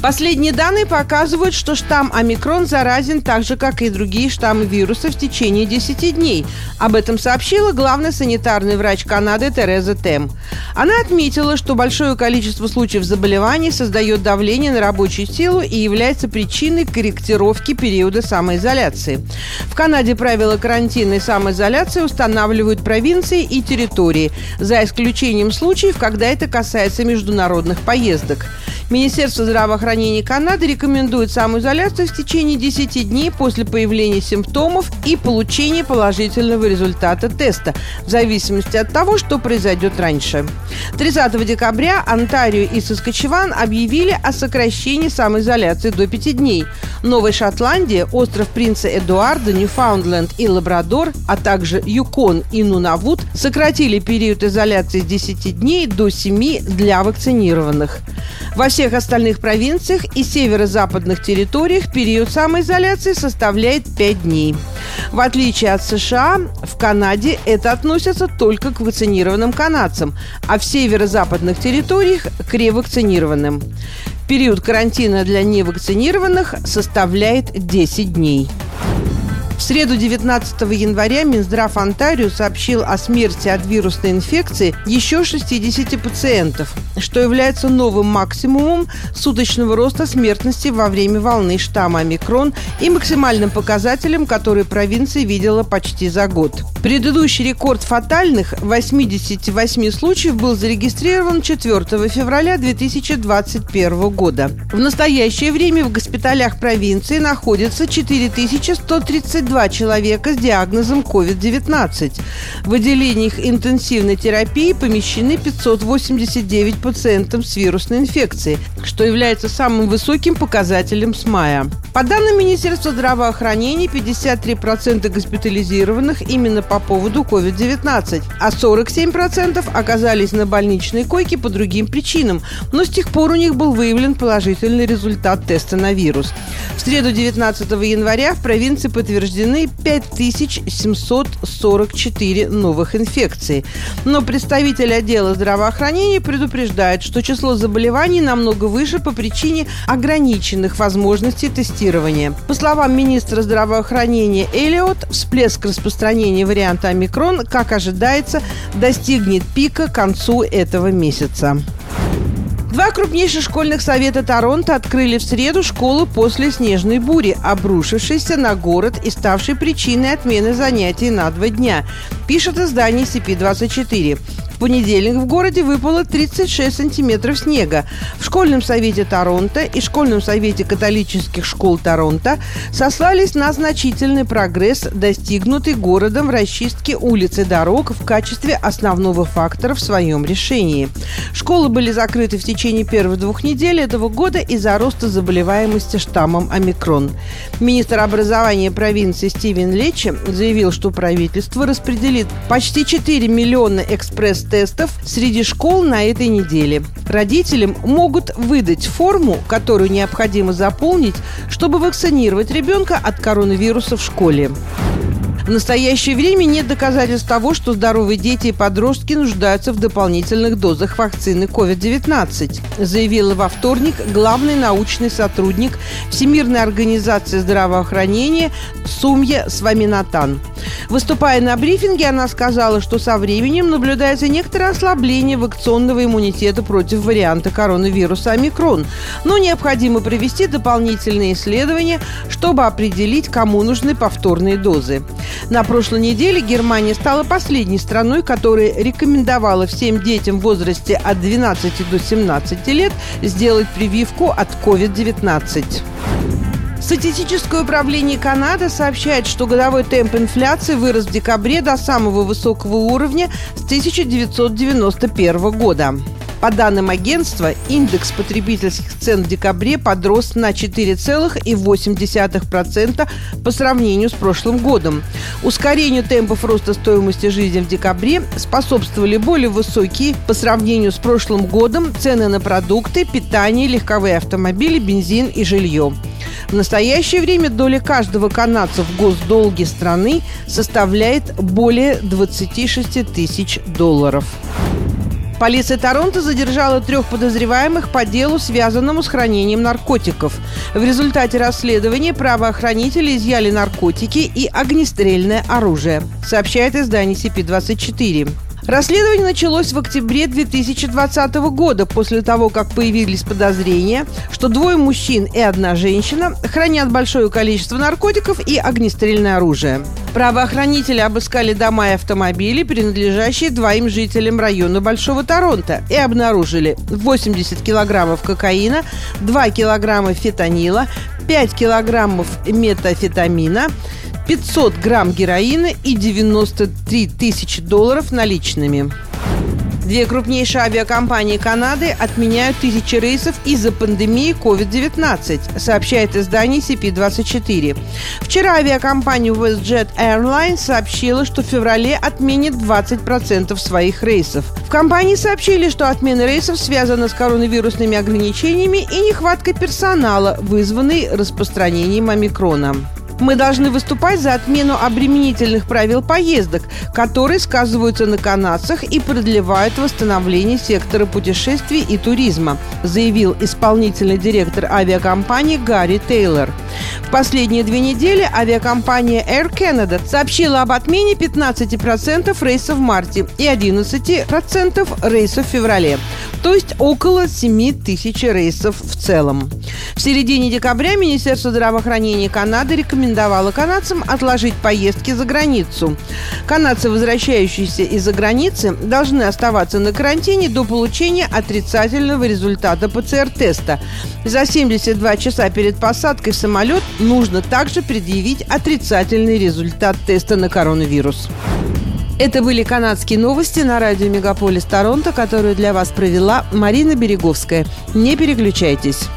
Последние данные показывают, что штамм омикрон заразен так же, как и другие штаммы вируса в течение 10 дней. Об этом сообщила главный санитарный врач Канады Тереза Тем. Она отметила, что большое количество случаев заболеваний создает давление на рабочую силу и является причиной корректировки периода самоизоляции. В Канаде правила карантина и самоизоляции устанавливают провинции и территории, за исключением случаев, когда это касается международных поездок. Министерство здравоохранения Канады рекомендует самоизоляцию в течение 10 дней после появления симптомов и получения положительного результата теста, в зависимости от того, что произойдет раньше. 30 декабря Онтарио и Саскачеван объявили о сокращении самоизоляции до 5 дней. Новая Шотландия, остров Принца Эдуарда, Ньюфаундленд и Лабрадор, а также Юкон и Нунавуд сократили период изоляции с 10 дней до 7 для вакцинированных. Во всех остальных провинциях и северо-западных территориях период самоизоляции составляет 5 дней. В отличие от США, в Канаде это относится только к вакцинированным канадцам, а в северо-западных территориях – к ревакцинированным. Период карантина для невакцинированных составляет 10 дней. В среду 19 января Минздрав Онтарио сообщил о смерти от вирусной инфекции еще 60 пациентов, что является новым максимумом суточного роста смертности во время волны штамма омикрон и максимальным показателем, который провинция видела почти за год. Предыдущий рекорд фатальных 88 случаев был зарегистрирован 4 февраля 2021 года. В настоящее время в госпиталях провинции находится 4132 22 человека с диагнозом COVID-19. В отделениях интенсивной терапии помещены 589 пациентов с вирусной инфекцией, что является самым высоким показателем с мая. По данным Министерства здравоохранения, 53% госпитализированных именно по поводу COVID-19, а 47% оказались на больничной койке по другим причинам, но с тех пор у них был выявлен положительный результат теста на вирус. Среду 19 января в провинции подтверждены подтверждены 5744 новых инфекций. Но представитель отдела здравоохранения предупреждает, что число заболеваний намного выше по причине ограниченных возможностей тестирования. По словам министра здравоохранения Элиот, всплеск распространения варианта омикрон, как ожидается, достигнет пика к концу этого месяца. Два крупнейших школьных совета Торонто открыли в среду школу после снежной бури, обрушившейся на город и ставшей причиной отмены занятий на два дня, пишет издание CP24. В понедельник в городе выпало 36 сантиметров снега. В школьном совете Торонто и школьном совете католических школ Торонто сослались на значительный прогресс, достигнутый городом в расчистке улиц и дорог в качестве основного фактора в своем решении. Школы были закрыты в течение первых двух недель этого года из-за роста заболеваемости штаммом омикрон. Министр образования провинции Стивен Лечи заявил, что правительство распределит почти 4 миллиона экспресс тестов среди школ на этой неделе. Родителям могут выдать форму, которую необходимо заполнить, чтобы вакцинировать ребенка от коронавируса в школе. В настоящее время нет доказательств того, что здоровые дети и подростки нуждаются в дополнительных дозах вакцины COVID-19, заявила во вторник главный научный сотрудник Всемирной организации здравоохранения Сумья Сваминатан. Выступая на брифинге, она сказала, что со временем наблюдается некоторое ослабление вакционного иммунитета против варианта коронавируса омикрон, но необходимо провести дополнительные исследования, чтобы определить, кому нужны повторные дозы. На прошлой неделе Германия стала последней страной, которая рекомендовала всем детям в возрасте от 12 до 17 лет сделать прививку от COVID-19. Статистическое управление Канады сообщает, что годовой темп инфляции вырос в декабре до самого высокого уровня с 1991 года. По данным агентства, индекс потребительских цен в декабре подрос на 4,8% по сравнению с прошлым годом. Ускорению темпов роста стоимости жизни в декабре способствовали более высокие по сравнению с прошлым годом цены на продукты, питание, легковые автомобили, бензин и жилье. В настоящее время доля каждого канадца в госдолге страны составляет более 26 тысяч долларов. Полиция Торонто задержала трех подозреваемых по делу, связанному с хранением наркотиков. В результате расследования правоохранители изъяли наркотики и огнестрельное оружие, сообщает издание CP24. Расследование началось в октябре 2020 года, после того, как появились подозрения, что двое мужчин и одна женщина хранят большое количество наркотиков и огнестрельное оружие. Правоохранители обыскали дома и автомобили, принадлежащие двоим жителям района Большого Торонто, и обнаружили 80 килограммов кокаина, 2 килограмма фетанила, 5 килограммов метафетамина, 500 грамм героина и 93 тысячи долларов наличными. Две крупнейшие авиакомпании Канады отменяют тысячи рейсов из-за пандемии COVID-19, сообщает издание CP24. Вчера авиакомпания WestJet Airlines сообщила, что в феврале отменит 20% своих рейсов. В компании сообщили, что отмена рейсов связана с коронавирусными ограничениями и нехваткой персонала, вызванной распространением омикрона. Мы должны выступать за отмену обременительных правил поездок, которые сказываются на канадцах и продлевают восстановление сектора путешествий и туризма, заявил исполнительный директор авиакомпании Гарри Тейлор. В последние две недели авиакомпания Air Canada сообщила об отмене 15% рейсов в марте и 11% рейсов в феврале, то есть около 7 тысяч рейсов в целом. В середине декабря Министерство здравоохранения Канады рекомендовало канадцам отложить поездки за границу. Канадцы, возвращающиеся из-за границы, должны оставаться на карантине до получения отрицательного результата ПЦР-теста. За 72 часа перед посадкой в самолет нужно также предъявить отрицательный результат теста на коронавирус. Это были канадские новости на радио Мегаполис Торонто, которую для вас провела Марина Береговская. Не переключайтесь.